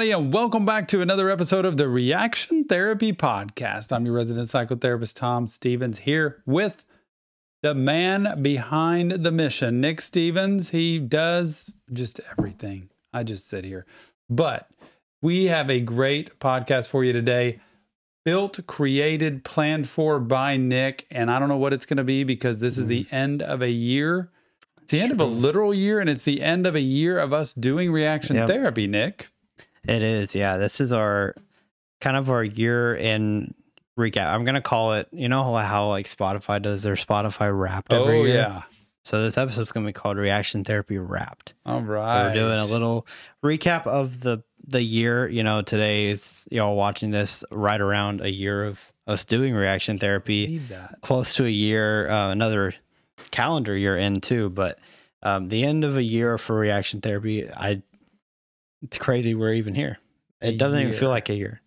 everybody, and welcome back to another episode of the Reaction Therapy Podcast. I'm your resident psychotherapist, Tom Stevens, here with the man behind the mission, Nick Stevens. He does just everything. I just sit here. But we have a great podcast for you today. Built, created, planned for by Nick. And I don't know what it's going to be because this is the mm. end of a year it's the end of a literal year, and it's the end of a year of us doing reaction yep. therapy, Nick. It is, yeah. This is our kind of our year in recap. I'm gonna call it. You know how like Spotify does their Spotify Wrapped every oh, year. yeah. So this episode's gonna be called Reaction Therapy Wrapped. All right. So we're doing a little recap of the the year. You know, today is y'all watching this right around a year of us doing reaction therapy. Close to a year. Uh, another calendar year in too, but um, the end of a year for reaction therapy, I it's crazy we're even here. It doesn't year. even feel like a year.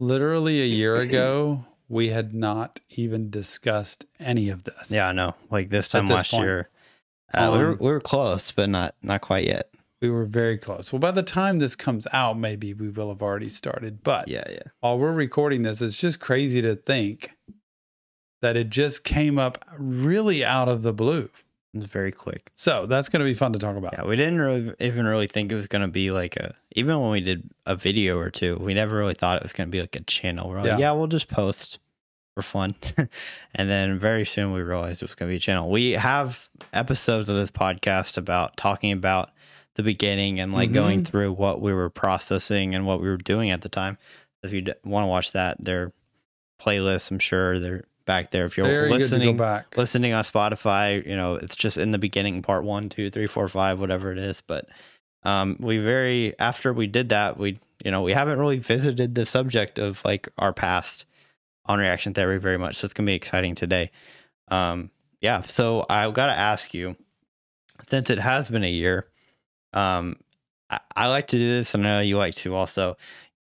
Literally a year ago, we had not even discussed any of this. Yeah, I know. Like this time this last point. year, uh, um, we were we were close, but not not quite yet. We were very close. Well, by the time this comes out, maybe we will have already started. But yeah, yeah. While we're recording this, it's just crazy to think that it just came up really out of the blue. It's very quick. So that's going to be fun to talk about. Yeah, we didn't really even really think it was going to be like a, even when we did a video or two, we never really thought it was going to be like a channel. We're like, yeah, yeah we'll just post for fun. and then very soon we realized it was going to be a channel. We have episodes of this podcast about talking about the beginning and like mm-hmm. going through what we were processing and what we were doing at the time. If you want to watch that, they're playlists, I'm sure they're back there. If you're Very listening, listening on Spotify, you know it's just in the beginning, part one, two, three, four, five, whatever it is. But um, we very after we did that, we you know we haven't really visited the subject of like our past on reaction therapy very much. So it's gonna be exciting today. Um, yeah. So I got to ask you, since it has been a year, um, I, I like to do this, and I know you like to also.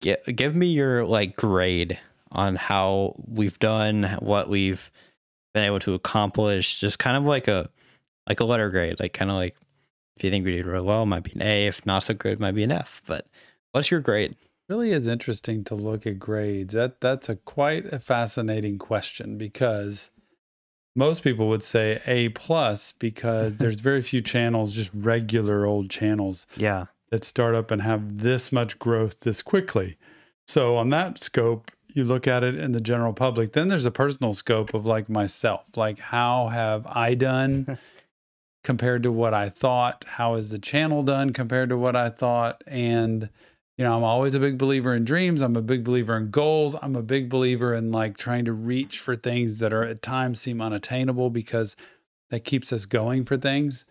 Give, give me your like grade on how we've done, what we've been able to accomplish, just kind of like a like a letter grade, like kind of like if you think we did really well, it might be an A. If not so good, it might be an F. But what's your grade? Really is interesting to look at grades. That that's a quite a fascinating question because most people would say A plus because there's very few channels, just regular old channels. Yeah. That start up and have this much growth this quickly. So on that scope, you look at it in the general public. Then there's a personal scope of like myself, like how have I done compared to what I thought? How is the channel done compared to what I thought? And you know, I'm always a big believer in dreams. I'm a big believer in goals. I'm a big believer in like trying to reach for things that are at times seem unattainable because that keeps us going for things.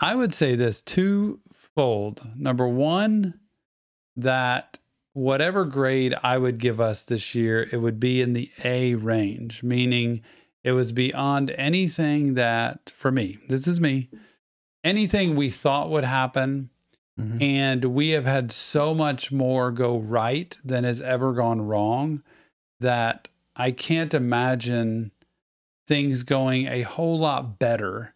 I would say this twofold. Number one, that whatever grade I would give us this year, it would be in the A range, meaning it was beyond anything that, for me, this is me, anything we thought would happen. Mm-hmm. And we have had so much more go right than has ever gone wrong that I can't imagine things going a whole lot better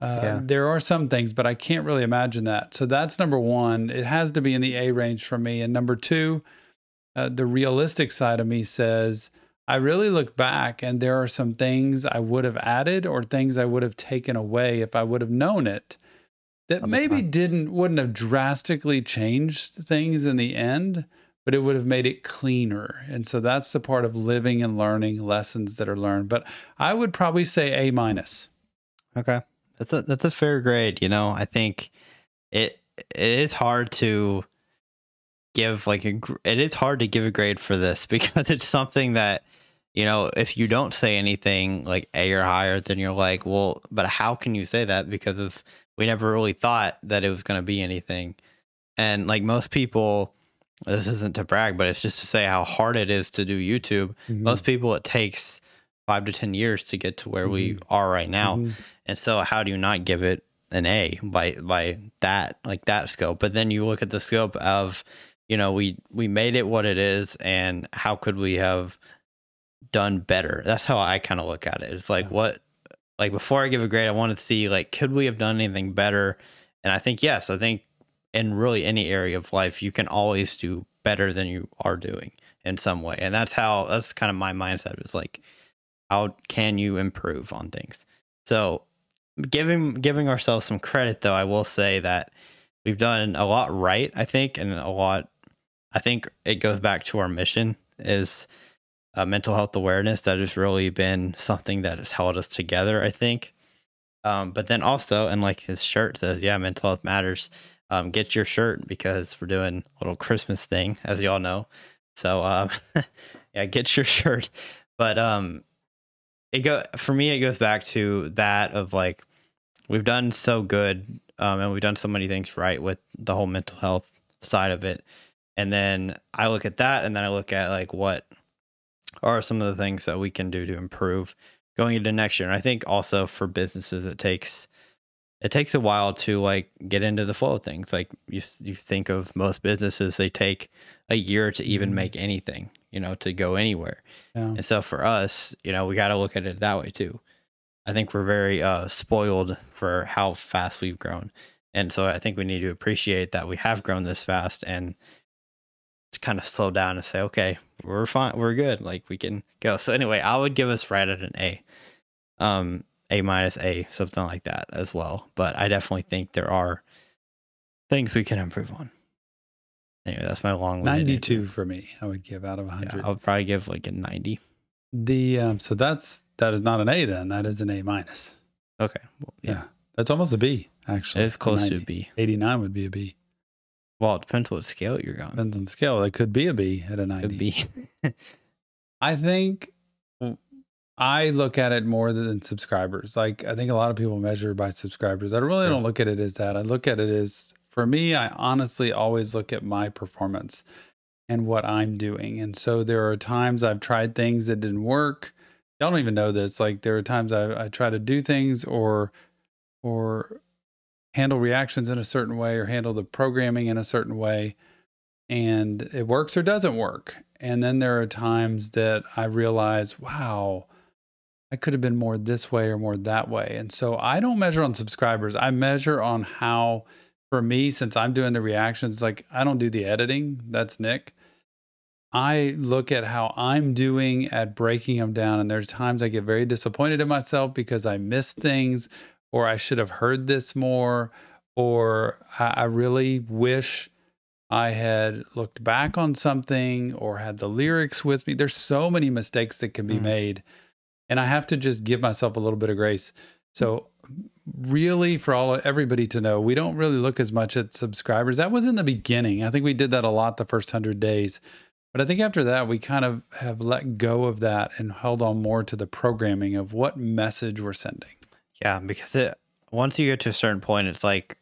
uh, yeah. There are some things, but I can't really imagine that. So that's number one. It has to be in the A range for me. And number two, uh, the realistic side of me says, I really look back and there are some things I would have added or things I would have taken away if I would have known it that maybe didn't wouldn't have drastically changed things in the end, but it would have made it cleaner. And so that's the part of living and learning lessons that are learned. But I would probably say A minus. Okay. That's a that's a fair grade. You know, I think it it is hard to give like a it is hard to give a grade for this because it's something that you know if you don't say anything like A or higher, then you're like, well, but how can you say that because of we never really thought that it was going to be anything, and like most people. This isn't to brag, but it's just to say how hard it is to do YouTube. Mm-hmm. Most people, it takes five to 10 years to get to where mm-hmm. we are right now. Mm-hmm. And so how do you not give it an A by by that like that scope? But then you look at the scope of, you know, we we made it what it is and how could we have done better? That's how I kind of look at it. It's like what like before I give a grade, I want to see like could we have done anything better? And I think yes, I think in really any area of life, you can always do better than you are doing in some way. And that's how that's kind of my mindset is like, how can you improve on things? So giving giving ourselves some credit though, I will say that we've done a lot right, I think, and a lot I think it goes back to our mission is uh, mental health awareness that has really been something that has held us together, I think. Um, but then also, and like his shirt says, yeah, mental health matters. Um, get your shirt because we're doing a little Christmas thing, as y'all know. So, um, yeah, get your shirt. But um, it go for me. It goes back to that of like we've done so good, um, and we've done so many things right with the whole mental health side of it. And then I look at that, and then I look at like what are some of the things that we can do to improve going into next year. And I think also for businesses, it takes it takes a while to like get into the flow of things. Like you you think of most businesses, they take a year to even mm-hmm. make anything, you know, to go anywhere. Yeah. And so for us, you know, we got to look at it that way too. I think we're very uh, spoiled for how fast we've grown. And so I think we need to appreciate that we have grown this fast and to kind of slow down and say, okay, we're fine, we're good, like we can go. So anyway, I would give us right at an A, um, A minus A, something like that as well. But I definitely think there are things we can improve on. Anyway, that's my long. Ninety-two for me. I would give out of hundred. Yeah, I would probably give like a ninety. The um, so that's that is not an A then. That is an A minus. Okay. Well, yeah. yeah. that's almost a B actually. It's close to a B. Eighty-nine would be a B. Well, it depends what scale you're going. Depends on scale. It could be a B at a 90. Could be. I think I look at it more than subscribers. Like I think a lot of people measure by subscribers. I really don't look at it as that. I look at it as for me, I honestly always look at my performance and what I'm doing. And so there are times I've tried things that didn't work. Y'all don't even know this. Like there are times I, I try to do things or or handle reactions in a certain way or handle the programming in a certain way and it works or doesn't work. And then there are times that I realize, wow, I could have been more this way or more that way. And so I don't measure on subscribers. I measure on how, for me, since I'm doing the reactions, like I don't do the editing, that's Nick. I look at how I'm doing at breaking them down. And there's times I get very disappointed in myself because I miss things or I should have heard this more, or I, I really wish I had looked back on something or had the lyrics with me. There's so many mistakes that can be mm. made. And I have to just give myself a little bit of grace. So really for all everybody to know, we don't really look as much at subscribers. That was in the beginning. I think we did that a lot the first 100 days. But I think after that, we kind of have let go of that and held on more to the programming of what message we're sending. Yeah, because it once you get to a certain point, it's like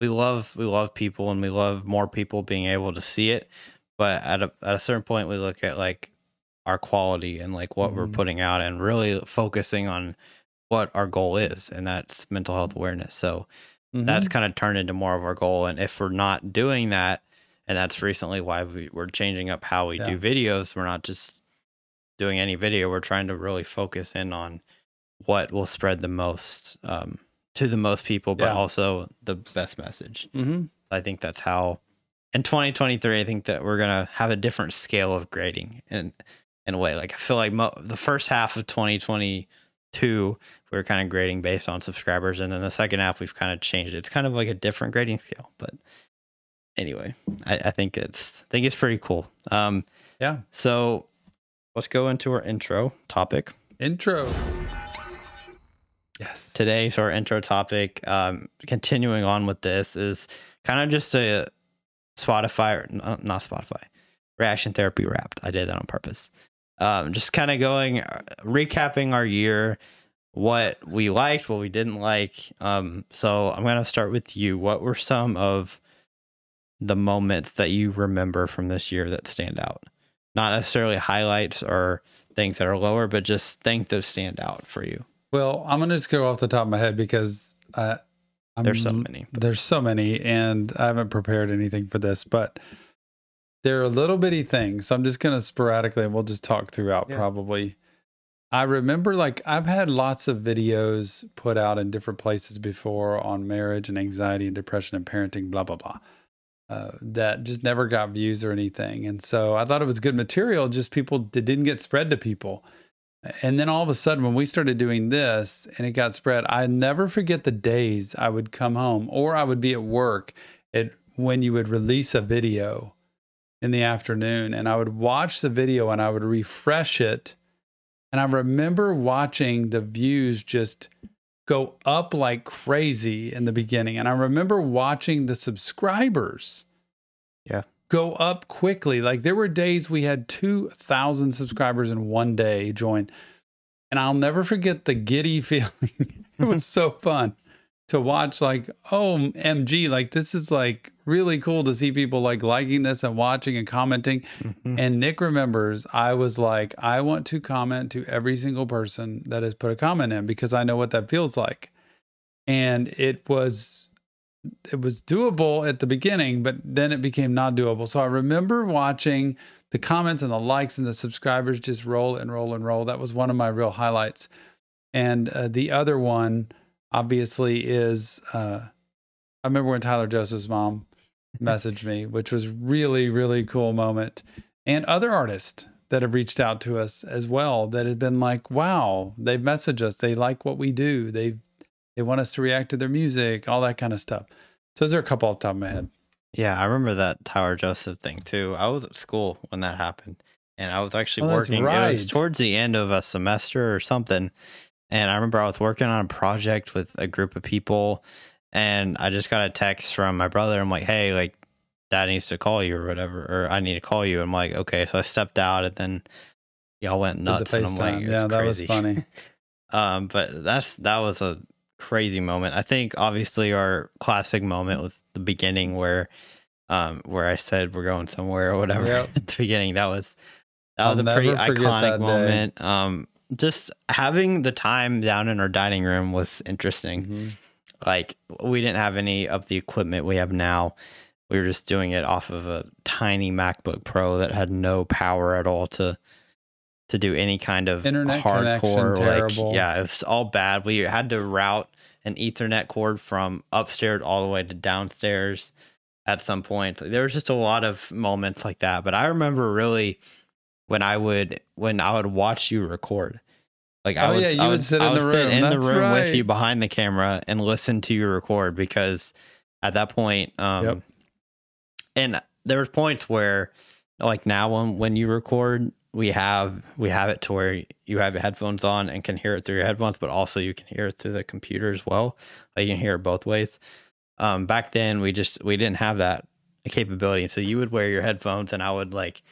we love we love people and we love more people being able to see it. But at a at a certain point, we look at like our quality and like what mm-hmm. we're putting out and really focusing on what our goal is, and that's mental health awareness. So mm-hmm. that's kind of turned into more of our goal. And if we're not doing that, and that's recently why we, we're changing up how we yeah. do videos, we're not just doing any video. We're trying to really focus in on what will spread the most um, to the most people, but yeah. also the best message. Mm-hmm. I think that's how in 2023, I think that we're gonna have a different scale of grading in in a way. Like I feel like mo- the first half of 2022, we are kind of grading based on subscribers, and then the second half we've kind of changed it. It's kind of like a different grading scale, but anyway, I, I think it's I think it's pretty cool. Um, yeah. So let's go into our intro topic. Intro. Yes. Today's our intro topic, um, continuing on with this, is kind of just a Spotify, or, not Spotify, reaction therapy wrapped. I did that on purpose. Um, just kind of going, uh, recapping our year, what we liked, what we didn't like. Um, so I'm going to start with you. What were some of the moments that you remember from this year that stand out? Not necessarily highlights or things that are lower, but just things that stand out for you. Well, I'm gonna just go off the top of my head because uh, there's so many. There's so many, and I haven't prepared anything for this, but there are a little bitty things. So I'm just gonna sporadically, and we'll just talk throughout yeah. probably. I remember like I've had lots of videos put out in different places before on marriage and anxiety and depression and parenting, blah blah blah. uh, that just never got views or anything. And so I thought it was good material, just people didn't get spread to people. And then all of a sudden, when we started doing this and it got spread, I never forget the days I would come home or I would be at work at when you would release a video in the afternoon and I would watch the video and I would refresh it. And I remember watching the views just go up like crazy in the beginning. And I remember watching the subscribers yeah go up quickly. Like there were days we had 2,000 subscribers in one day join. And I'll never forget the giddy feeling. it was so fun to watch like oh mg like this is like really cool to see people like liking this and watching and commenting. Mm-hmm. and nick remembers i was like i want to comment to every single person that has put a comment in because i know what that feels like. And it was it was doable at the beginning but then it became not doable. So i remember watching the comments and the likes and the subscribers just roll and roll and roll. That was one of my real highlights. And uh, the other one obviously is uh, I remember when Tyler Joseph's mom messaged me, which was really, really cool moment. And other artists that have reached out to us as well that have been like, wow, they've messaged us. They like what we do. They they want us to react to their music, all that kind of stuff. So those are a couple off the top of my head. Yeah, I remember that Tyler Joseph thing too. I was at school when that happened. And I was actually oh, working. Right. It was towards the end of a semester or something and I remember I was working on a project with a group of people, and I just got a text from my brother. I'm like, hey, like, dad needs to call you or whatever, or I need to call you. I'm like, okay. So I stepped out, and then y'all went nuts. And I'm like, yeah, that crazy. was funny. um, but that's that was a crazy moment. I think obviously our classic moment was the beginning where, um, where I said we're going somewhere or whatever yep. at the beginning. That was that I'll was a pretty iconic moment. Um, just having the time down in our dining room was interesting. Mm-hmm. Like we didn't have any of the equipment we have now. We were just doing it off of a tiny MacBook Pro that had no power at all to to do any kind of internet hardcore like yeah, it was all bad. We had to route an ethernet cord from upstairs all the way to downstairs at some point. There was just a lot of moments like that, but I remember really when I would when I would watch you record. Like I oh, would, yeah, you I would, would sit in the room, in That's the room right. with you behind the camera and listen to you record because at that point, um, yep. and there was points where, like now when when you record, we have we have it to where you have your headphones on and can hear it through your headphones, but also you can hear it through the computer as well. Like you can hear it both ways. Um, back then, we just we didn't have that capability, so you would wear your headphones, and I would like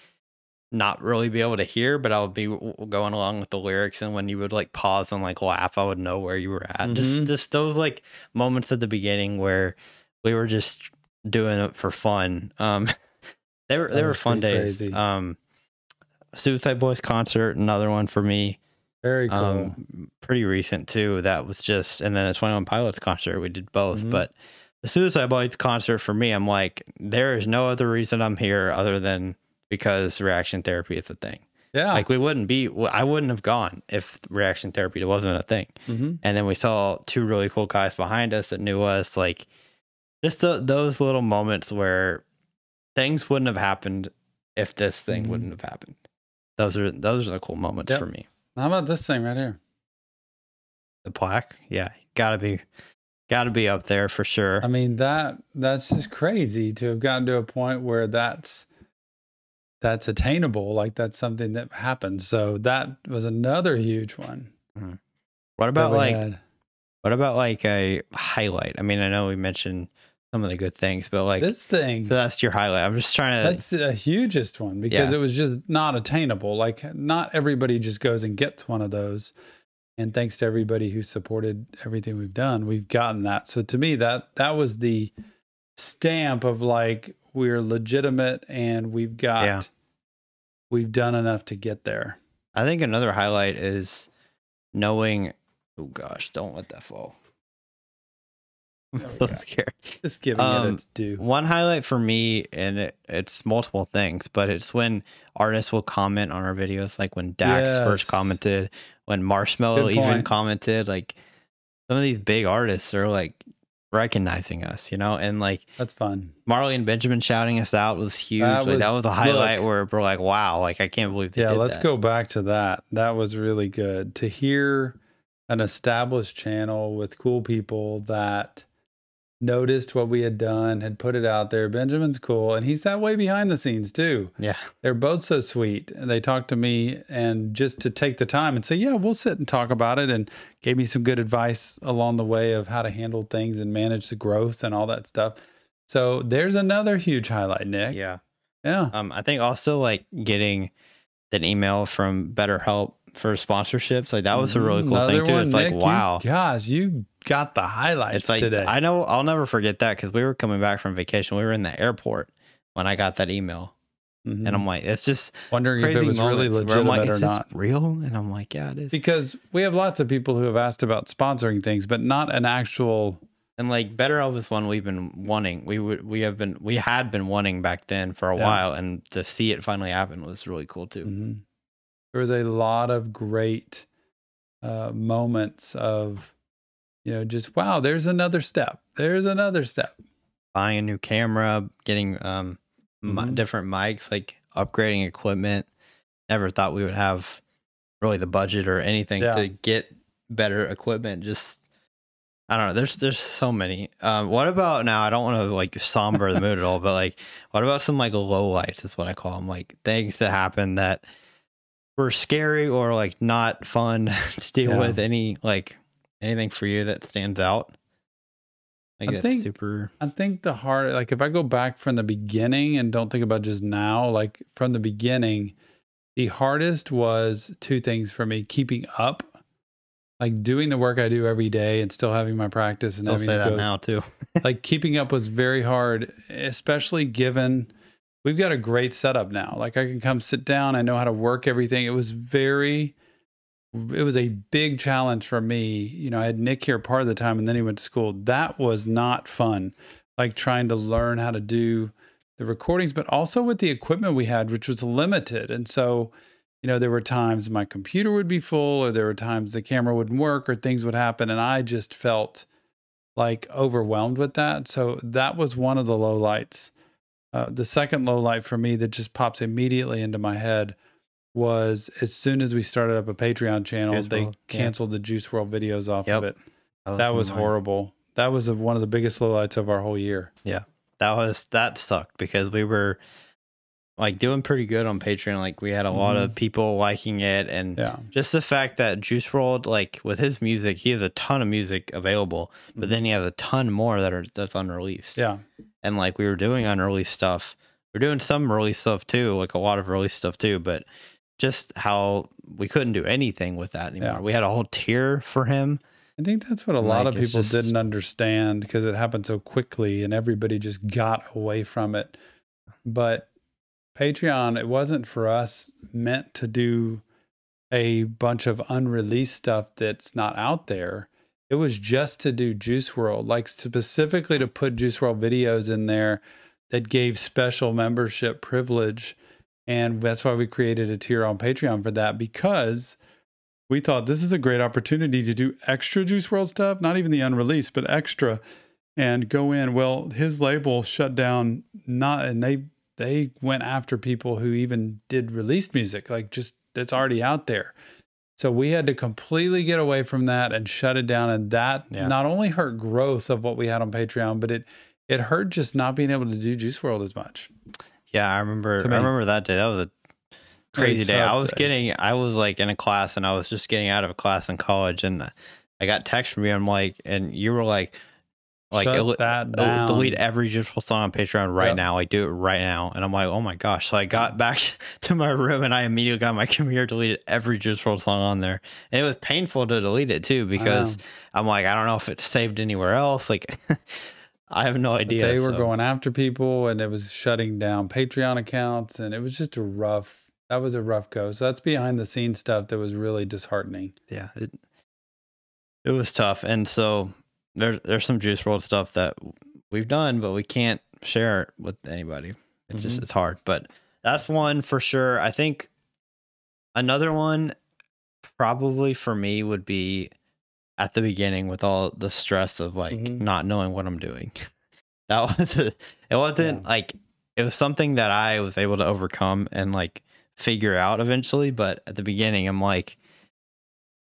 not really be able to hear, but I would be going along with the lyrics. And when you would like pause and like laugh, I would know where you were at. Mm-hmm. Just, just those like moments at the beginning where we were just doing it for fun. Um, they were, they were fun days. Crazy. Um, Suicide Boys concert, another one for me. Very cool. Um, pretty recent too. That was just, and then the 21 Pilots concert, we did both. Mm-hmm. But the Suicide Boys concert for me, I'm like, there is no other reason I'm here other than because reaction therapy is a thing. Yeah. Like we wouldn't be, I wouldn't have gone if reaction therapy wasn't a thing. Mm-hmm. And then we saw two really cool guys behind us that knew us. Like just the, those little moments where things wouldn't have happened if this thing mm-hmm. wouldn't have happened. Those are, those are the cool moments yep. for me. How about this thing right here? The plaque? Yeah. Gotta be, gotta be up there for sure. I mean, that, that's just crazy to have gotten to a point where that's, that's attainable like that's something that happens so that was another huge one mm-hmm. what about like had. what about like a highlight i mean i know we mentioned some of the good things but like this thing so that's your highlight i'm just trying to that's the hugest one because yeah. it was just not attainable like not everybody just goes and gets one of those and thanks to everybody who supported everything we've done we've gotten that so to me that that was the stamp of like we're legitimate and we've got yeah. We've done enough to get there. I think another highlight is knowing oh gosh, don't let that fall. I'm so scared. Just giving um, it its due. One highlight for me, and it, it's multiple things, but it's when artists will comment on our videos, like when Dax yes. first commented, when Marshmello even commented. Like some of these big artists are like recognizing us, you know, and like that's fun. Marley and Benjamin shouting us out was huge. That like was, that was a highlight look, where we're like, wow, like I can't believe they Yeah, let's that. go back to that. That was really good to hear an established channel with cool people that noticed what we had done, had put it out there. Benjamin's cool, and he's that way behind the scenes too. Yeah. They're both so sweet. And they talked to me and just to take the time and say, "Yeah, we'll sit and talk about it," and gave me some good advice along the way of how to handle things and manage the growth and all that stuff. So there's another huge highlight, Nick. Yeah. Yeah. Um, I think also like getting that email from BetterHelp for sponsorships, like that was a really cool Another thing too. One, it's Nick, like wow, you, gosh, you got the highlights it's like, today. I know I'll never forget that because we were coming back from vacation. We were in the airport when I got that email. Mm-hmm. And I'm like, it's just wondering if it was really legitimate like, or not. real? And I'm like, yeah, it is. Because we have lots of people who have asked about sponsoring things, but not an actual. And like BetterHelp is one, we've been wanting. We would we have been we had been wanting back then for a yeah. while, and to see it finally happen was really cool too. Mm-hmm. There was a lot of great uh, moments of you know, just wow, there's another step. There's another step. Buying a new camera, getting um mm-hmm. m- different mics, like upgrading equipment. Never thought we would have really the budget or anything yeah. to get better equipment. Just I don't know. There's there's so many. Um, what about now? I don't want to like somber the mood at all, but like, what about some like low lights? Is what I call them. Like things that happen that were scary or like not fun to deal yeah. with. Any like Anything for you that stands out? Like I think super. I think the hard, like if I go back from the beginning and don't think about just now, like from the beginning, the hardest was two things for me: keeping up, like doing the work I do every day and still having my practice and I'll having say that go, now too. like keeping up was very hard, especially given we've got a great setup now. Like I can come sit down, I know how to work everything. It was very it was a big challenge for me. You know, I had Nick here part of the time and then he went to school. That was not fun. Like trying to learn how to do the recordings, but also with the equipment we had, which was limited. And so, you know, there were times my computer would be full, or there were times the camera wouldn't work, or things would happen. And I just felt like overwhelmed with that. So that was one of the low lights. Uh, the second low light for me that just pops immediately into my head was as soon as we started up a Patreon channel, Juice they World, canceled yeah. the Juice WRLD videos off yep. of it. That was, that was horrible. That was a, one of the biggest lowlights of our whole year. Yeah, that was that sucked because we were like doing pretty good on Patreon. Like we had a mm-hmm. lot of mm-hmm. people liking it, and yeah. just the fact that Juice WRLD, like with his music, he has a ton of music available, but mm-hmm. then he has a ton more that are that's unreleased. Yeah, and like we were doing unreleased stuff. We're doing some release stuff too, like a lot of release stuff too, but just how we couldn't do anything with that anymore. Yeah. We had a whole tier for him. I think that's what a lot of people just, didn't understand because it happened so quickly and everybody just got away from it. But Patreon, it wasn't for us meant to do a bunch of unreleased stuff that's not out there. It was just to do Juice WRLD, like specifically to put Juice WRLD videos in there that gave special membership privilege and that's why we created a tier on Patreon for that because we thought this is a great opportunity to do extra Juice WRLD stuff, not even the unreleased, but extra and go in. Well, his label shut down not and they they went after people who even did released music, like just that's already out there. So we had to completely get away from that and shut it down. And that yeah. not only hurt growth of what we had on Patreon, but it it hurt just not being able to do Juice WRLD as much. Yeah, I remember. I remember that day. That was a crazy day. I was day. getting. I was like in a class, and I was just getting out of a class in college, and I got text from you. I'm like, and you were like, like Shut that down. delete every Juice WRLD song on Patreon right yep. now. Like do it right now. And I'm like, oh my gosh. So I got back to my room and I immediately got my computer deleted every Juice WRLD song on there. And it was painful to delete it too because I'm like, I don't know if it's saved anywhere else. Like I have no idea. But they were going after people and it was shutting down Patreon accounts and it was just a rough that was a rough go. So that's behind the scenes stuff that was really disheartening. Yeah. It it was tough. And so there's there's some Juice WRLD stuff that we've done, but we can't share it with anybody. It's mm-hmm. just it's hard. But that's one for sure. I think another one probably for me would be at the beginning with all the stress of like Mhm. not knowing what I'm doing. that was a, it wasn't Yeah. like it was something that I was able to overcome and like figure out eventually, but at the beginning I'm like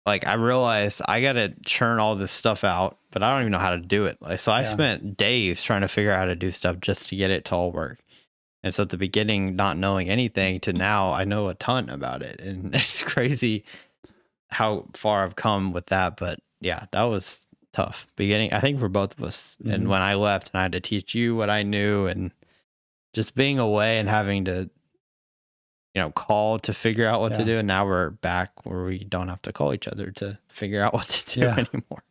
like I realized I got to churn all this stuff out, but I don't even know how to do it. Like so I Yeah. spent days trying to figure out how to do stuff just to get it to all work. And so at the beginning, not knowing anything to now, I know a ton about it. And it's crazy how far I've come with that. But yeah, that was tough. Beginning, I think for both of us. And Mhm. when I left and I had to teach you what I knew and just being away and having to, you know, call to figure out what to do. And now we're back where we don't have to call each other to figure out what to do Yeah. anymore.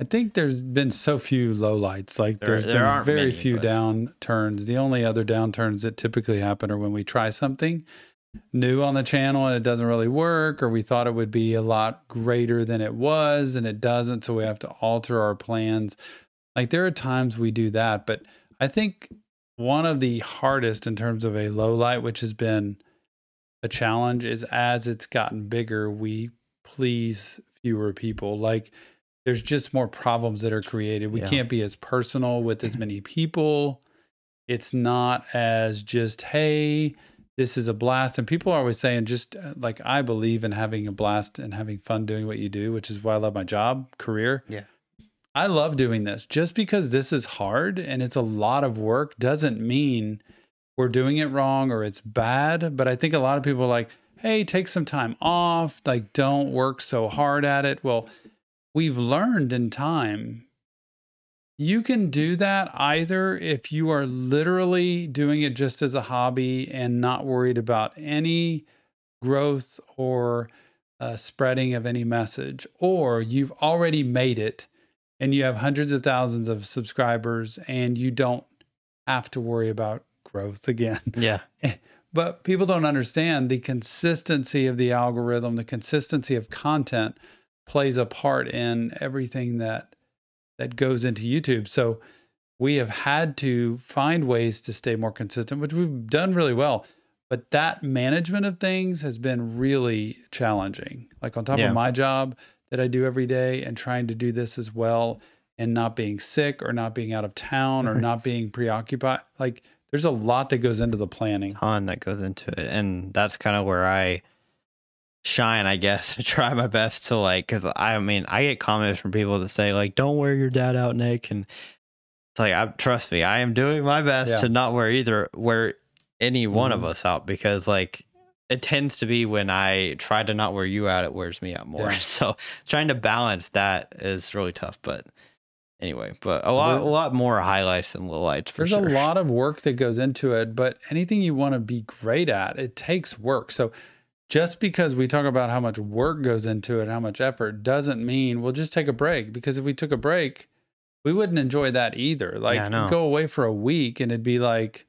I think there's been so few lowlights. Like There- there's there been aren't very many, few but- downturns. The only other downturns that typically happen are when we try something new on the channel and it doesn't really work, or we thought it would be a lot greater than it was and it doesn't. So we have to alter our plans. Like there are times we do that, but I think one of the hardest in terms of a low light, which has been a challenge, is as it's gotten bigger, we please fewer people. Like there's just more problems that are created. We Yeah. can't be as personal with as many people. It's not as just, hey, this is a blast. And people are always saying, just uh, like, I believe in having a blast and having fun doing what you do, which is why I love my job, career. Yeah. I love doing this. Just because this is hard and it's a lot of work doesn't mean we're doing it wrong or it's bad. But I think a lot of people are like, hey, take some time off, like, don't work so hard at it. Well, we've learned in time you can do that either if you are literally doing it just as a hobby and not worried about any growth or uh, spreading of any message, or you've already made it and you have hundreds of thousands of subscribers and you don't have to worry about growth again. Yeah. But people don't understand the consistency of the algorithm, the consistency of content plays a part in everything that that goes into YouTube. So we have had to find ways to stay more consistent, which we've done really well. But that management of things has been really challenging. Like on top Yeah. of my job that I do every day and trying to do this as well and not being sick or not being out of town or not being preoccupied. Like there's a lot that goes into the planning. ton that goes into it and that's kind of where i shine i guess i try my best to like because i mean i get comments from people that say like don't wear your dad out nick and it's like I, trust me i am doing my best Yeah. to not wear either wear any one of Mhm. us out because like it tends to be when i try to not wear you out it wears me out more Yeah. so trying to balance that is really tough but anyway but a lot a lot more highlights than lowlights There's sure a lot of work that goes into it, but anything you want to be great at, it takes work. So just because we talk about how much work goes into it, how much effort, doesn't mean we'll just take a break. Because if we took a break, we wouldn't enjoy that either. Like know. go away for a week and it'd be like,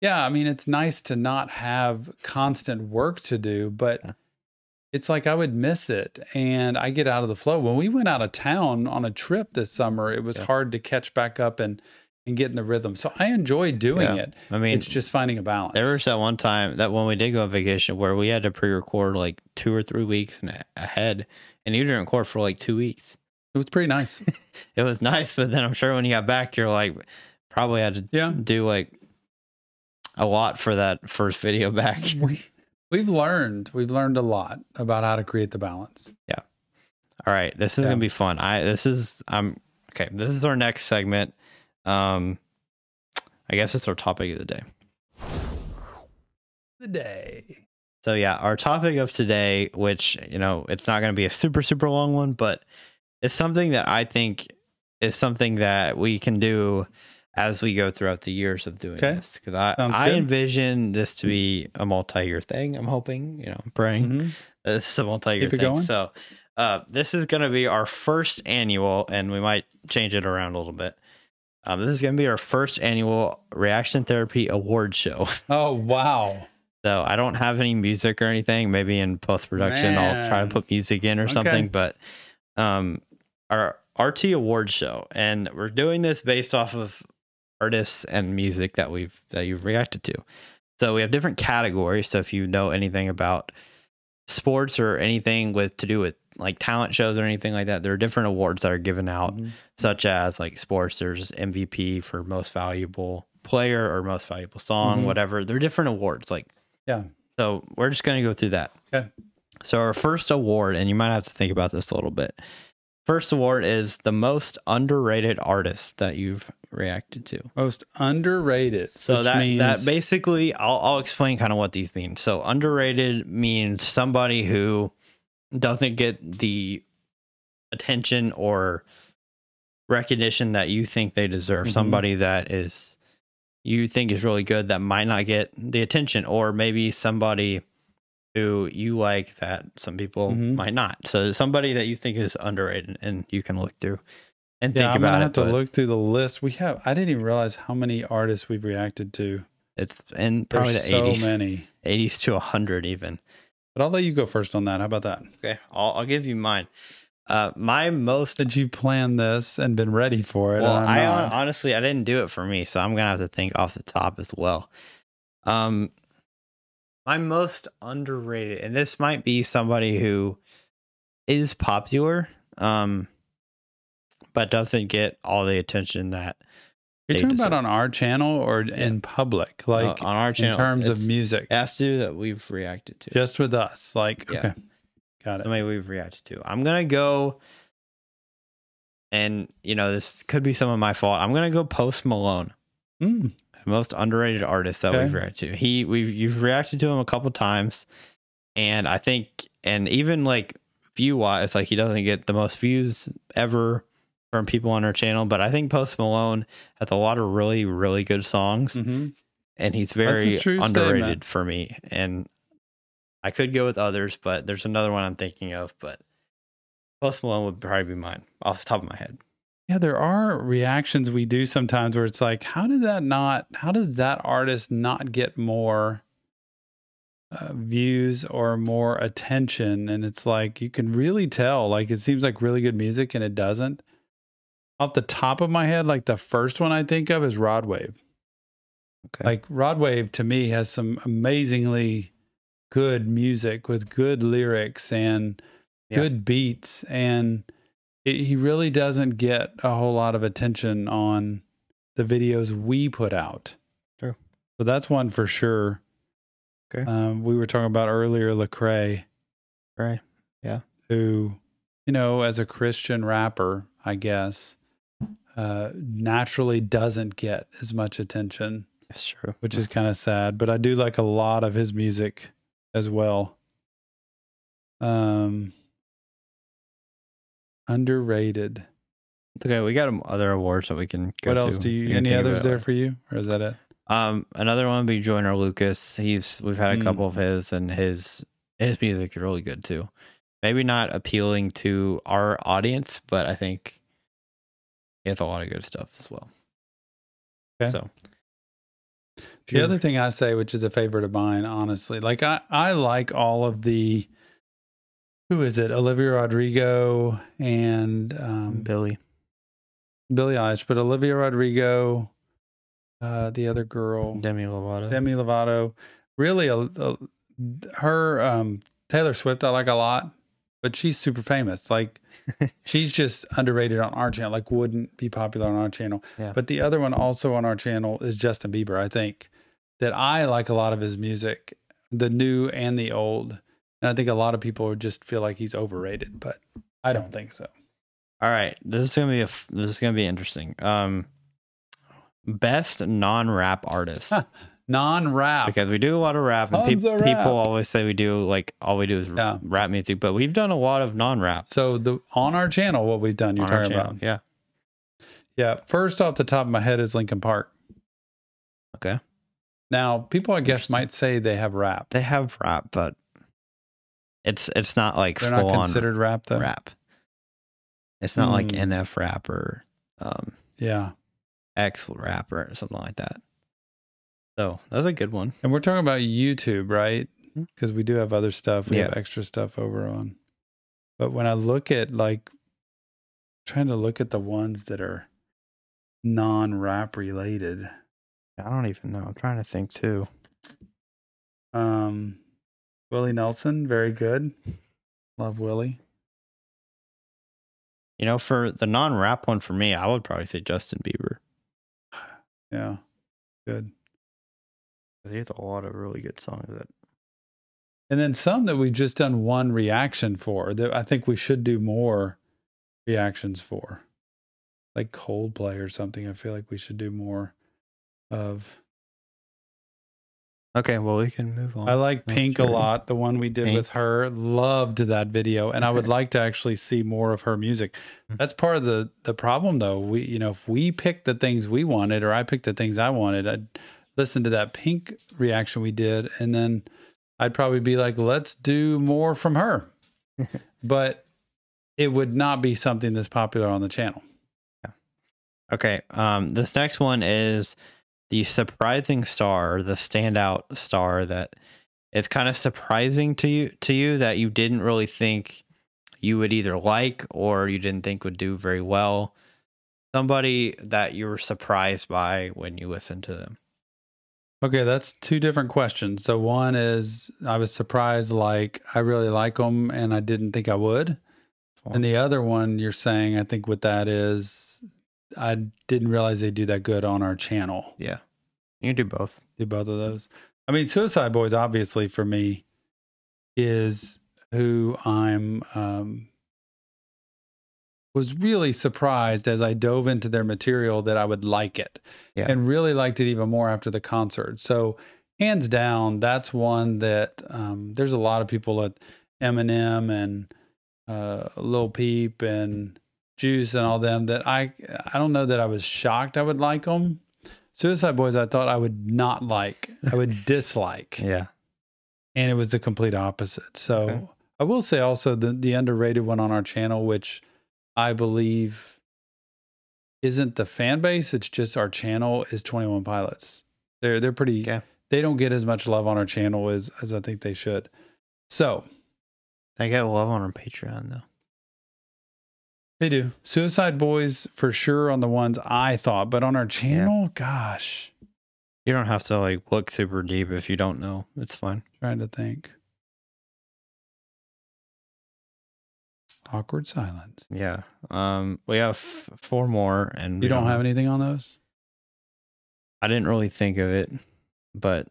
yeah, I mean, it's nice to not have constant work to do, but Yeah. It's like I would miss it and I get out of the flow. When we went out of town on a trip this summer, it was Yeah. hard to catch back up and and get in the rhythm. So I enjoy doing Yeah. it. i mean it's just finding a balance. There was that one time that when we did go on vacation where we had to pre-record like two or three weeks ahead, and you didn't record for like two weeks. it was pretty nice. It was nice, but then I'm sure when you got back, you're like probably had to Yeah. do like a lot for that first video back. we, we've learned. We've learned a lot about how to create the balance. Yeah. All right, this is Yeah. gonna be fun. I this is I'm okay. This is our next segment. Um, I guess it's our topic of the day. The day. So yeah, our topic of today, which you know, it's not going to be a super super long one, but it's something that I think is something that we can do as we go throughout the years of doing Okay. this. Because I Sounds I good. envision this to be a multi-year thing. I'm hoping, you know, I'm praying Mhm. this is a multi-year Keep thing. So uh, this is going to be our first annual, and we might change it around a little bit. Um, this is going to be our first annual reaction therapy award show. Oh wow. So I don't have any music or anything. Maybe in post production, I'll try to put music in or Okay. something. But um, our RT award show, and we're doing this based off of artists and music that we've that you've reacted to. So we have different categories. So if you know anything about sports or anything with to do with like talent shows or anything like that, there are different awards that are given out, Mhm. such as like sports. There's MVP for most valuable player or most valuable song, Mhm. whatever. There are different awards. Like Yeah. so, we're just gonna go through that. Okay. So our first award, and you might have to think about this a little bit. First award is the most underrated artist that you've reacted to. Most underrated. So that means, that basically, I'll I'll explain kind of what these mean. So underrated means somebody who doesn't get the attention or recognition that you think they deserve. Mhm. Somebody that is you think is really good that might not get the attention, or maybe somebody who you like that some people Mhm. might not. So somebody that you think is underrated, and you can look through and yeah, think I'm about gonna it. have to but look through the list. We have. I didn't even realize how many artists we've reacted to. It's in probably There's the so eighties. many. 80s to 100 even But I'll let you go first on that. How about that? okay i'll, I'll give you mine uh my most Did you plan this and been ready for it? well not? honestly i didn't do it for me so i'm gonna have to think off the top as well um my most underrated and this might be somebody who is popular um but doesn't get all the attention that You're talking about on our channel or in public, uh, like on our channel in terms of music, has to that we've reacted to just with us. Like, Yeah. okay, got it. I mean, we've reacted to. I'm gonna go, and you know this could be some of my fault. I'm gonna go Post Malone, Mm, most underrated artist that Okay. we've reacted to. He we've you've reacted to him a couple times, and I think and even like view wise, like he doesn't get the most views ever from people on our channel. But I think Post Malone has a lot of really really good songs, mhm. and he's very underrated statement. for me. And I could go with others, but there's another one I'm thinking of. But Post Malone would probably be mine off the top of my head. Yeah, there are reactions we do sometimes where it's like, how did that not? How does that artist not get more uh, views or more attention? And it's like you can really tell. Like it seems like really good music, and it doesn't. Off the top of my head, like the first one I think of is Rod Wave. Okay. Like Rod Wave to me has some amazingly good music with good lyrics and Yeah. good beats and it, he really doesn't get a whole lot of attention on the videos we put out. True. So that's one for sure. Okay. Um, we were talking about earlier Lecrae, right. Yeah. Who, you know, as a Christian rapper, I guess, uh, naturally doesn't get as much attention. That's true. which is kind of sad. But I do like a lot of his music as well. Um, underrated. okay. We got other awards that we can. Go what else to. do you? can any others there it. for you, or is that it? Um, another one would be Joyner Lucas. He's we've had a Mm. couple of his, and his his music is really good too. Maybe not appealing to our audience, but I think he has a lot of good stuff as well. Okay. So The other thing I say, which is a favorite of mine, honestly, like I, I like all of the. Who is it? Olivia Rodrigo and um, Billy, Billie Eilish, but Olivia Rodrigo, uh, the other girl, Demi Lovato. Demi Lovato. Really, a, a, her um, Taylor Swift, I like a lot, but she's super famous. Like, she's just underrated on our channel. Like, wouldn't be popular on our channel. Yeah. But the other one also on our channel is Justin Bieber. I think that I like a lot of his music, the new and the old. And I think a lot of people would just feel like he's overrated, but I don't think so. All right, this is gonna be a f- this is gonna be interesting. Um, best non-rap artist Huh, Non rap. because we do a lot of rap, and Tons peop- of rap. people always say we do like all we do is Yeah. rap music, but we've done a lot of non-rap So the on our channel, what we've done, you're on our talking channel. about. Yeah. Yeah. First off the top of my head is Linkin Park. Okay. Now, people I guess Interesting. might say they have rap. They have rap, but it's it's not like They're full not on considered rap though. rap. It's not like Hmm. NF rap or um, Yeah. X rap or something like that. So that's a good one. And we're talking about YouTube, right? Because we do have other stuff. We have extra stuff over on. But when I look at like trying to look at the ones that are non rap related, I don't even know. I'm trying to think too. um Willie Nelson, very good. Love Willie. You know, for the non-rap one for me, I would probably say Justin Bieber. Yeah, good. He has a lot of really good songs that. And then some that we've just done one reaction for that I think we should do more reactions for, like Coldplay or something. I feel like we should do more of. Okay, well we can move on. I like Pink a lot. The one we did Pink. with her, loved that video, and I would like to actually see more of her music. Hmm. That's part of the the problem, though. We, you know, if we picked the things we wanted, or I picked the things I wanted, I'd listen to that Pink reaction we did, and then I'd probably be like, let's do more from her. but it would not be something that's popular on the channel. Yeah. Okay. Um, this next one is the surprising star, the standout star that it's kind of surprising to you to you that you didn't really think you would either like or you didn't think would do very well. Somebody that you were surprised by when you listened to them. Okay, that's two different questions. So one is I was surprised, like I really like them, and I didn't think I would. And the other one you're saying, I think what that is, I didn't realize they do that good on our channel. Yeah, you can do both. Do both of those. I mean, Suicide Boys, obviously for me, is who I'm um, was really surprised as I dove into their material that I would like it yeah. and really liked it even more after the concert. So, hands down, that's one that um, there's a lot of people at Eminem and uh, Lil Peep and Juice and all them that I I don't know that I was shocked I would like them. Suicide Boys, I thought I would not like, I would dislike. Yeah, and it was the complete opposite. So okay. I will say also the the underrated one on our channel, which I believe isn't the fan base, it's just our channel is 21 Pilots. They're they're pretty okay. they don't get as much love on our channel as as I think they should. So they get love on our Patreon though. They do. Suicide Boys for sure on the ones I thought, but on our channel, yeah. gosh. You don't have to like look super deep if you don't know. It's fine. Trying to think. Awkward silence. Yeah. Um, we have f- four more, and you don't, have anything on those. I didn't really think of it, but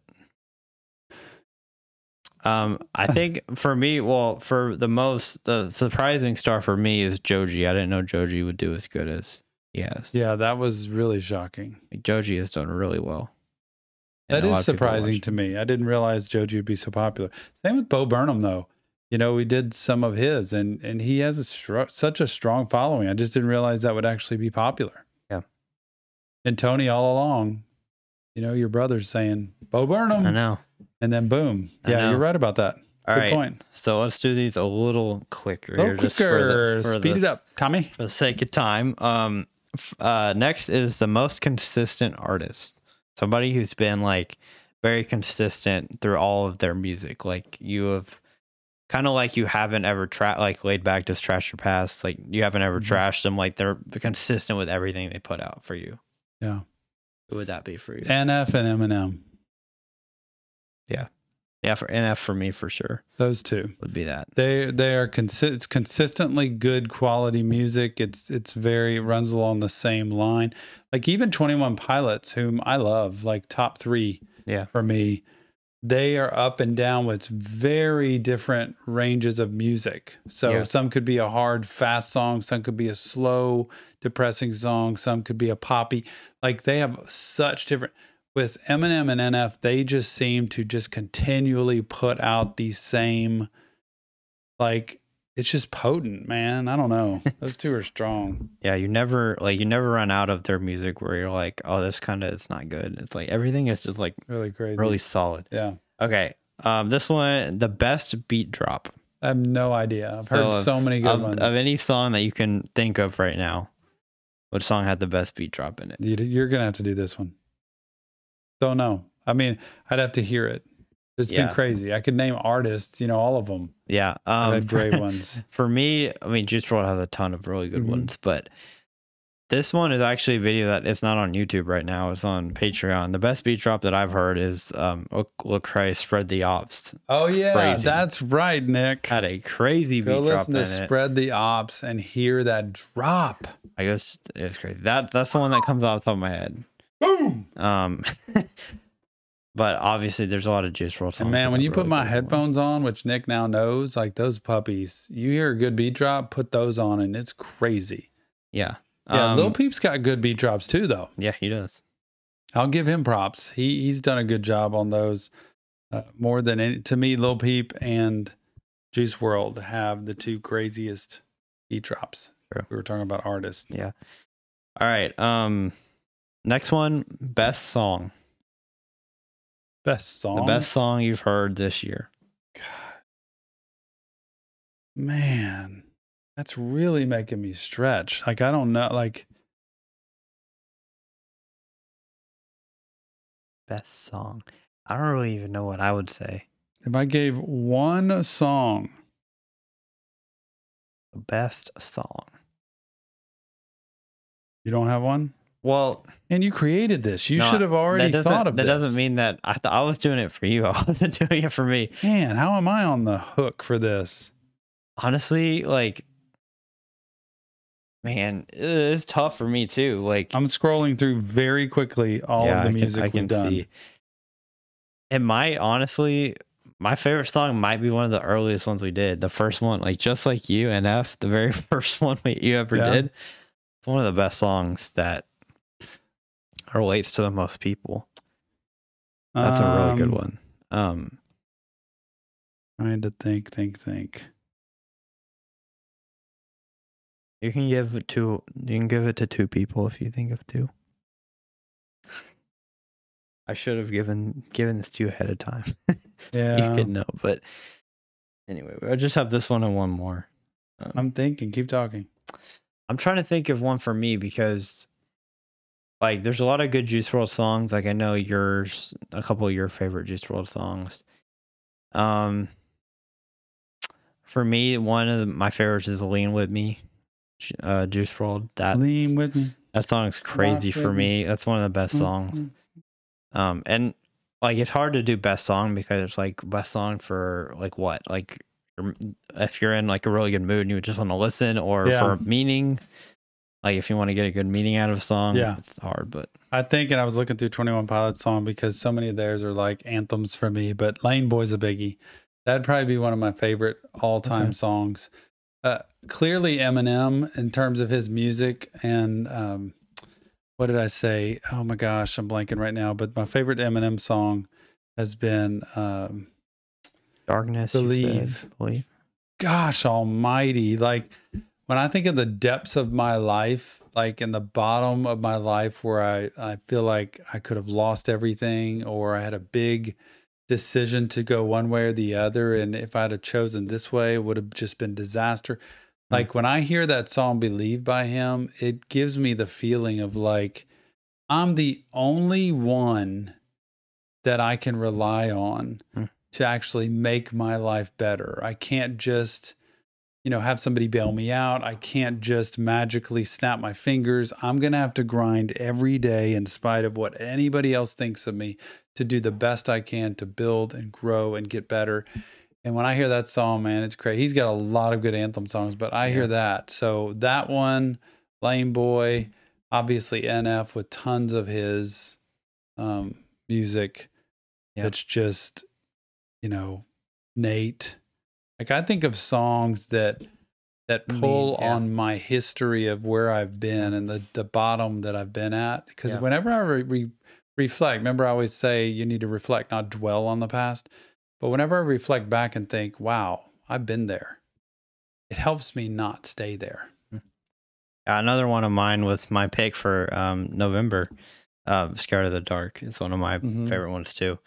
um, I think for me, well, for the most, the surprising star for me is Joji. I didn't know Joji would do as good as he has. Yeah, that was really shocking. Like, Joji has done really well. That is surprising to me. I didn't realize Joji would be so popular. Same with Bo Burnham, though you know, we did some of his, and and he has a str- such a strong following. I just didn't realize that would actually be popular. Yeah. And Tony, all along, you know, your brother's saying Bo Burnham. I know. And then boom, yeah, you're right about that. All Good right. point. So let's do these a little quicker. A little quicker. The, Speed the, it up, Tommy. For the sake of time. Um, uh, next is the most consistent artist. Somebody who's been like very consistent through all of their music. Like you have kind of like you haven't ever tra- like laid back just trash your past like you haven't ever mm-hmm. trashed them like they're consistent with everything they put out for you. Yeah. Who would that be for you? Nf and eminem. Yeah. Yeah for nf for me for sure. Those two. Would be that. They they are consi- it's consistently good quality music. It's it's very runs along the same line. Like even 21 pilots whom i love like top three yeah. for me they are up and down with very different ranges of music. So yeah. some could be a hard, fast song, some could be a slow, depressing song, some could be a poppy. Like they have such different. With Eminem and NF, they just seem to just continually put out the same, like it's just potent, man. I don't know. Those two are strong. Yeah, you never like you never run out of their music where you're like, oh, this kind of it's not good. It's like everything is just like really crazy, really solid. Yeah. Okay. Um, this one, the best beat drop. I have no idea. I've so heard so many good of, ones. Of any song that you can think of right now, what song had the best beat drop in it? You're gonna have to do this one. Don't know. I mean, I'd have to hear it. It's yeah. been crazy. I could name artists, you know, all of them. Yeah. Um, had great ones. For me, I mean, Juice WRLD has a ton of really good mm-hmm. ones, but this one is actually a video that it's not on YouTube right now. It's on Patreon. The best beat drop that I've heard is um Lecrae spread the ops. Oh yeah, crazy. that's right, Nick. Had a crazy Go beat drop. Go listen to Spread the Ops and hear that drop. I guess it's crazy. That that's the one that comes off the top of my head. Boom. Um But obviously, there's a lot of Juice WRLD songs. And man, when you put my headphones on, which Nick now knows, like those puppies, you hear a good beat drop, put those on, and it's crazy. Yeah, yeah. Um, Lil Peep's got good beat drops too, though. Yeah, he does. I'll give him props. He he's done a good job on those. Uh, more than any, to me, Lil Peep and Juice WRLD have the two craziest beat drops. True. We were talking about artists. Yeah. All right. Um, next one, best song. Best song. The best song you've heard this year. God. Man, that's really making me stretch. Like I don't know like best song. I don't really even know what I would say. If I gave one song the best song. You don't have one? Well, and you created this. You no, should have already thought of that this. That doesn't mean that I thought I was doing it for you. I wasn't doing it for me. Man, how am I on the hook for this? Honestly, like, man, uh, it's tough for me too. Like, I'm scrolling through very quickly all yeah, of the music I can, I can done. See. It might honestly, my favorite song might be one of the earliest ones we did. The first one, like just like you and F, the very first one we, you ever yeah. did. It's one of the best songs that relates to the most people. That's a really good um, one. Um, trying to think, think, think. You can give it to you can give it to two people if you think of two. I should have given given this to you ahead of time. so yeah. you could know. But anyway, I just have this one and one more. Um, I'm thinking, keep talking. I'm trying to think of one for me because like there's a lot of good Juice WRLD songs. Like I know yours, a couple of your favorite Juice WRLD songs. Um, for me, one of the, my favorites is "Lean with Me," uh, Juice WRLD. That "Lean with Me." That song's crazy for me. That's one of the best mm-hmm. songs. Um, and like it's hard to do best song because it's like best song for like what, like if you're in like a really good mood and you just want to listen, or yeah. for meaning like if you want to get a good meaning out of a song, yeah, it's hard. But I think, and I was looking through Twenty One Pilots song because so many of theirs are like anthems for me. But Lane Boy's a biggie. That'd probably be one of my favorite all time okay. songs. Uh, clearly Eminem in terms of his music and um, what did I say? Oh my gosh, I'm blanking right now. But my favorite Eminem song has been um, "Darkness." Believe. Believe. Gosh Almighty! Like when I think of the depths of my life, like in the bottom of my life where I, I feel like I could have lost everything or I had a big decision to go one way or the other. And if I'd have chosen this way, it would have just been disaster. Mm-hmm. Like when I hear that song Believe by him, it gives me the feeling of like I'm the only one that I can rely on mm-hmm. to actually make my life better. I can't just you know, have somebody bail me out. I can't just magically snap my fingers. I'm going to have to grind every day in spite of what anybody else thinks of me to do the best I can to build and grow and get better. And when I hear that song, man, it's great. He's got a lot of good anthem songs, but I hear that. So that one, Lane Boy, obviously NF with tons of his um, music. Yeah. It's just, you know, Nate like I think of songs that that pull yeah. on my history of where I've been and the the bottom that I've been at. Because yeah. whenever I re- re- reflect, remember I always say you need to reflect, not dwell on the past. But whenever I reflect back and think, "Wow, I've been there," it helps me not stay there. Hmm. another one of mine was my pick for um, November. Uh, "Scared of the Dark" is one of my mm-hmm. favorite ones too.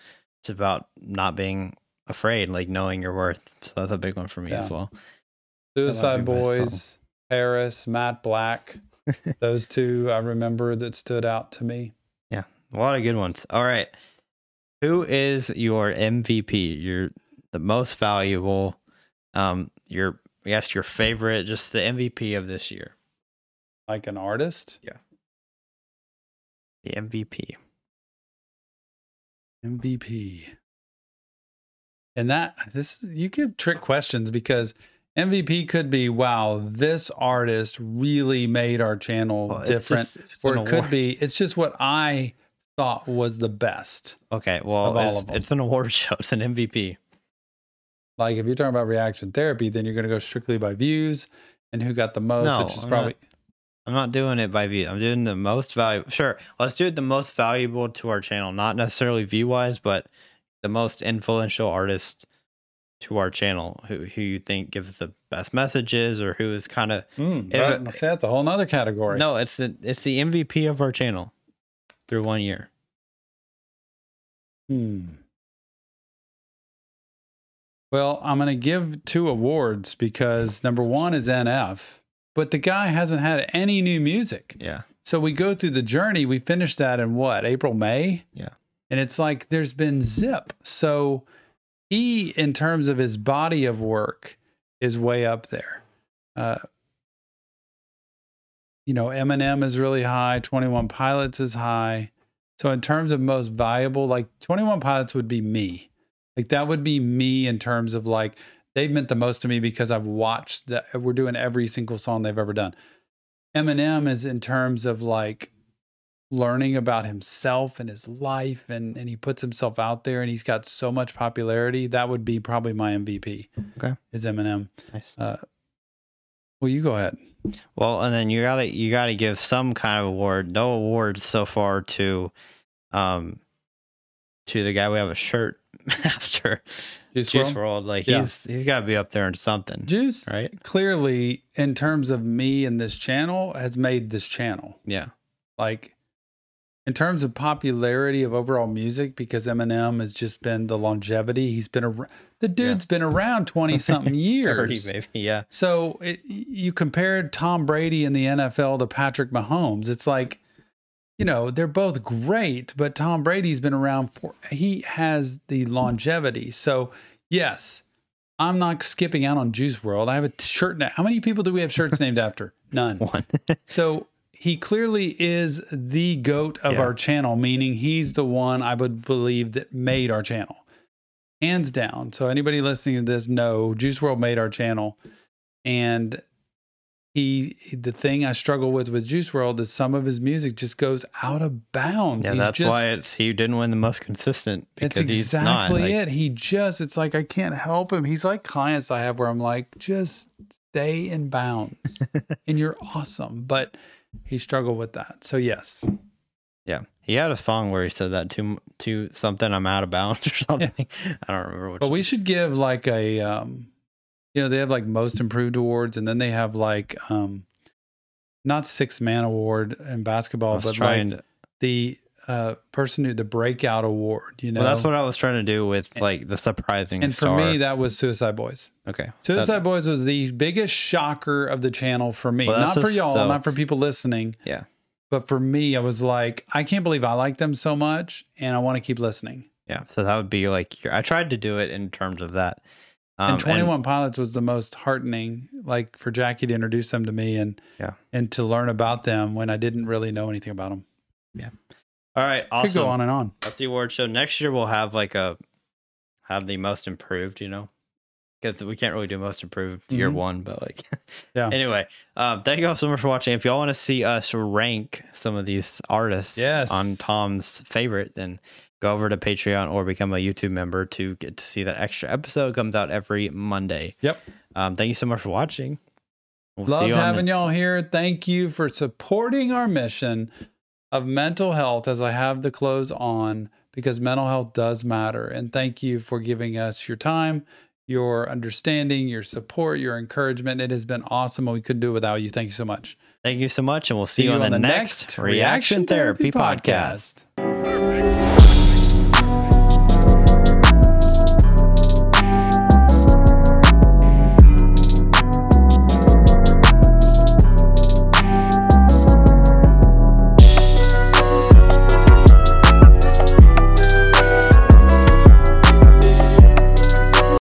It's about not being afraid, like knowing your worth. So that's a big one for me yeah. as well. Suicide Boys, Paris, Matt Black. Those two I remember that stood out to me. Yeah, a lot of good ones. All right. Who is your MVP? Your the most valuable, um, your yes, your favorite, just the MVP of this year. Like an artist? Yeah. The MVP. MVP. And that this you give trick questions because MVP could be wow, this artist really made our channel Well, it's different. just- it's or it could award. be it's just what I thought was the best. Okay, well, Of all it's, it's an award show. It's an MVP. Like if you're talking about reaction therapy, then you're gonna go strictly by views and who got the most, No, which is I'm probably I'm not doing it by view. I'm doing the most valuable. Sure, let's do it the most valuable to our channel, not necessarily view wise, but the most influential artist to our channel who who you think gives the best messages or who is kind of Mm, If that's a whole nother category. no, it's the it's the MVP of our channel through one year. Hmm. Well, I'm going to give two awards because number one is NF, but the guy hasn't had any new music. Yeah, So we go through the journey. We finished that in what, April, May? Yeah. And it's like there's been zip. So he, in terms of his body of work, is way up there. Uh, you know, Eminem is really high, 21 Pilots is high. So in terms of most valuable, like 21 Pilots would be me. Like that would be me in terms of like they've meant the most to me because I've watched that we're doing every single song they've ever done. Eminem is in terms of like learning about himself and his life and and he puts himself out there and he's got so much popularity. That would be probably my MVP. Okay. Is Eminem. nice. Uh, well, you go ahead. Well, and then you gotta you gotta give some kind of award. No awards so far to, um, to the guy we have a shirt after Juice Juice WRLD? World. Like Yeah. he's he's got to be up there in something, Juice right? clearly in terms of me and this channel has made this channel. Yeah, like in terms of popularity of overall music because Eminem has just been the longevity he's been around the dude's been around 20 something years. maybe. Yeah, so it, you compared Tom Brady in the NFL to Patrick Mahomes it's like you know they're both great but Tom Brady's been around for he has the longevity. So yes I'm not skipping out on Juice WRLD. I have a shirt now how many people do we have shirts named after? None. One. so he clearly is the goat of Yeah. our channel, meaning he's the one I would believe that made our channel. Hands down. So anybody listening to this know Juice WRLD made our channel. And he the thing I struggle with with Juice WRLD is some of his music just goes out of bounds. yeah, He's that's just, why it's he didn't win the most consistent because he's not. exactly Like, it. He just it's like I can't help him. He's like clients I have where I'm like, just stay in bounds. and you're awesome. But he struggled with that. So yes. Yeah, he had a song where he said that to to something. I'm out of bounds or something. I don't remember what. But we should give like a um you know, they have like most improved awards and then they have like um not six man award in basketball, but like to. the uh person who the breakout award, you know. Well, that's what I was trying to do with like the surprising. and for star. me that was Suicide Boys. okay, Suicide Boys was the biggest shocker of the channel for me. Well, not for just y'all, so- not for people listening. Yeah. But for me, I was like, I can't believe I like them so much and I want to keep listening. Yeah, so that would be like your, I tried to do it in terms of that. Um, and 21 Pilots was the most heartening, like for Jackie to introduce them to me and Yeah. and to learn about them when I didn't really know anything about them. All right, Could go on and on. That's the award show. Next year we'll have like a have the most improved. You know, because we can't really do most improved year Mhm. one, but like Yeah. Anyway, um, thank you all so much for watching. If y'all want to see us rank some of these artists Yes. on Tom's favorite, then go over to Patreon or become a YouTube member to get to see that extra episode comes out every Monday. Yep. Um, thank you so much for watching. We'll Loved you on the- having y'all here. Thank you for supporting our mission of mental health as I have the clothes on because mental health does matter. And thank you for giving us your time, your understanding, your support, your encouragement. It has been awesome. and We couldn't do it without you. Thank you so much. Thank you so much, and we'll see, you on, the, next Reaction Therapy podcast. podcast.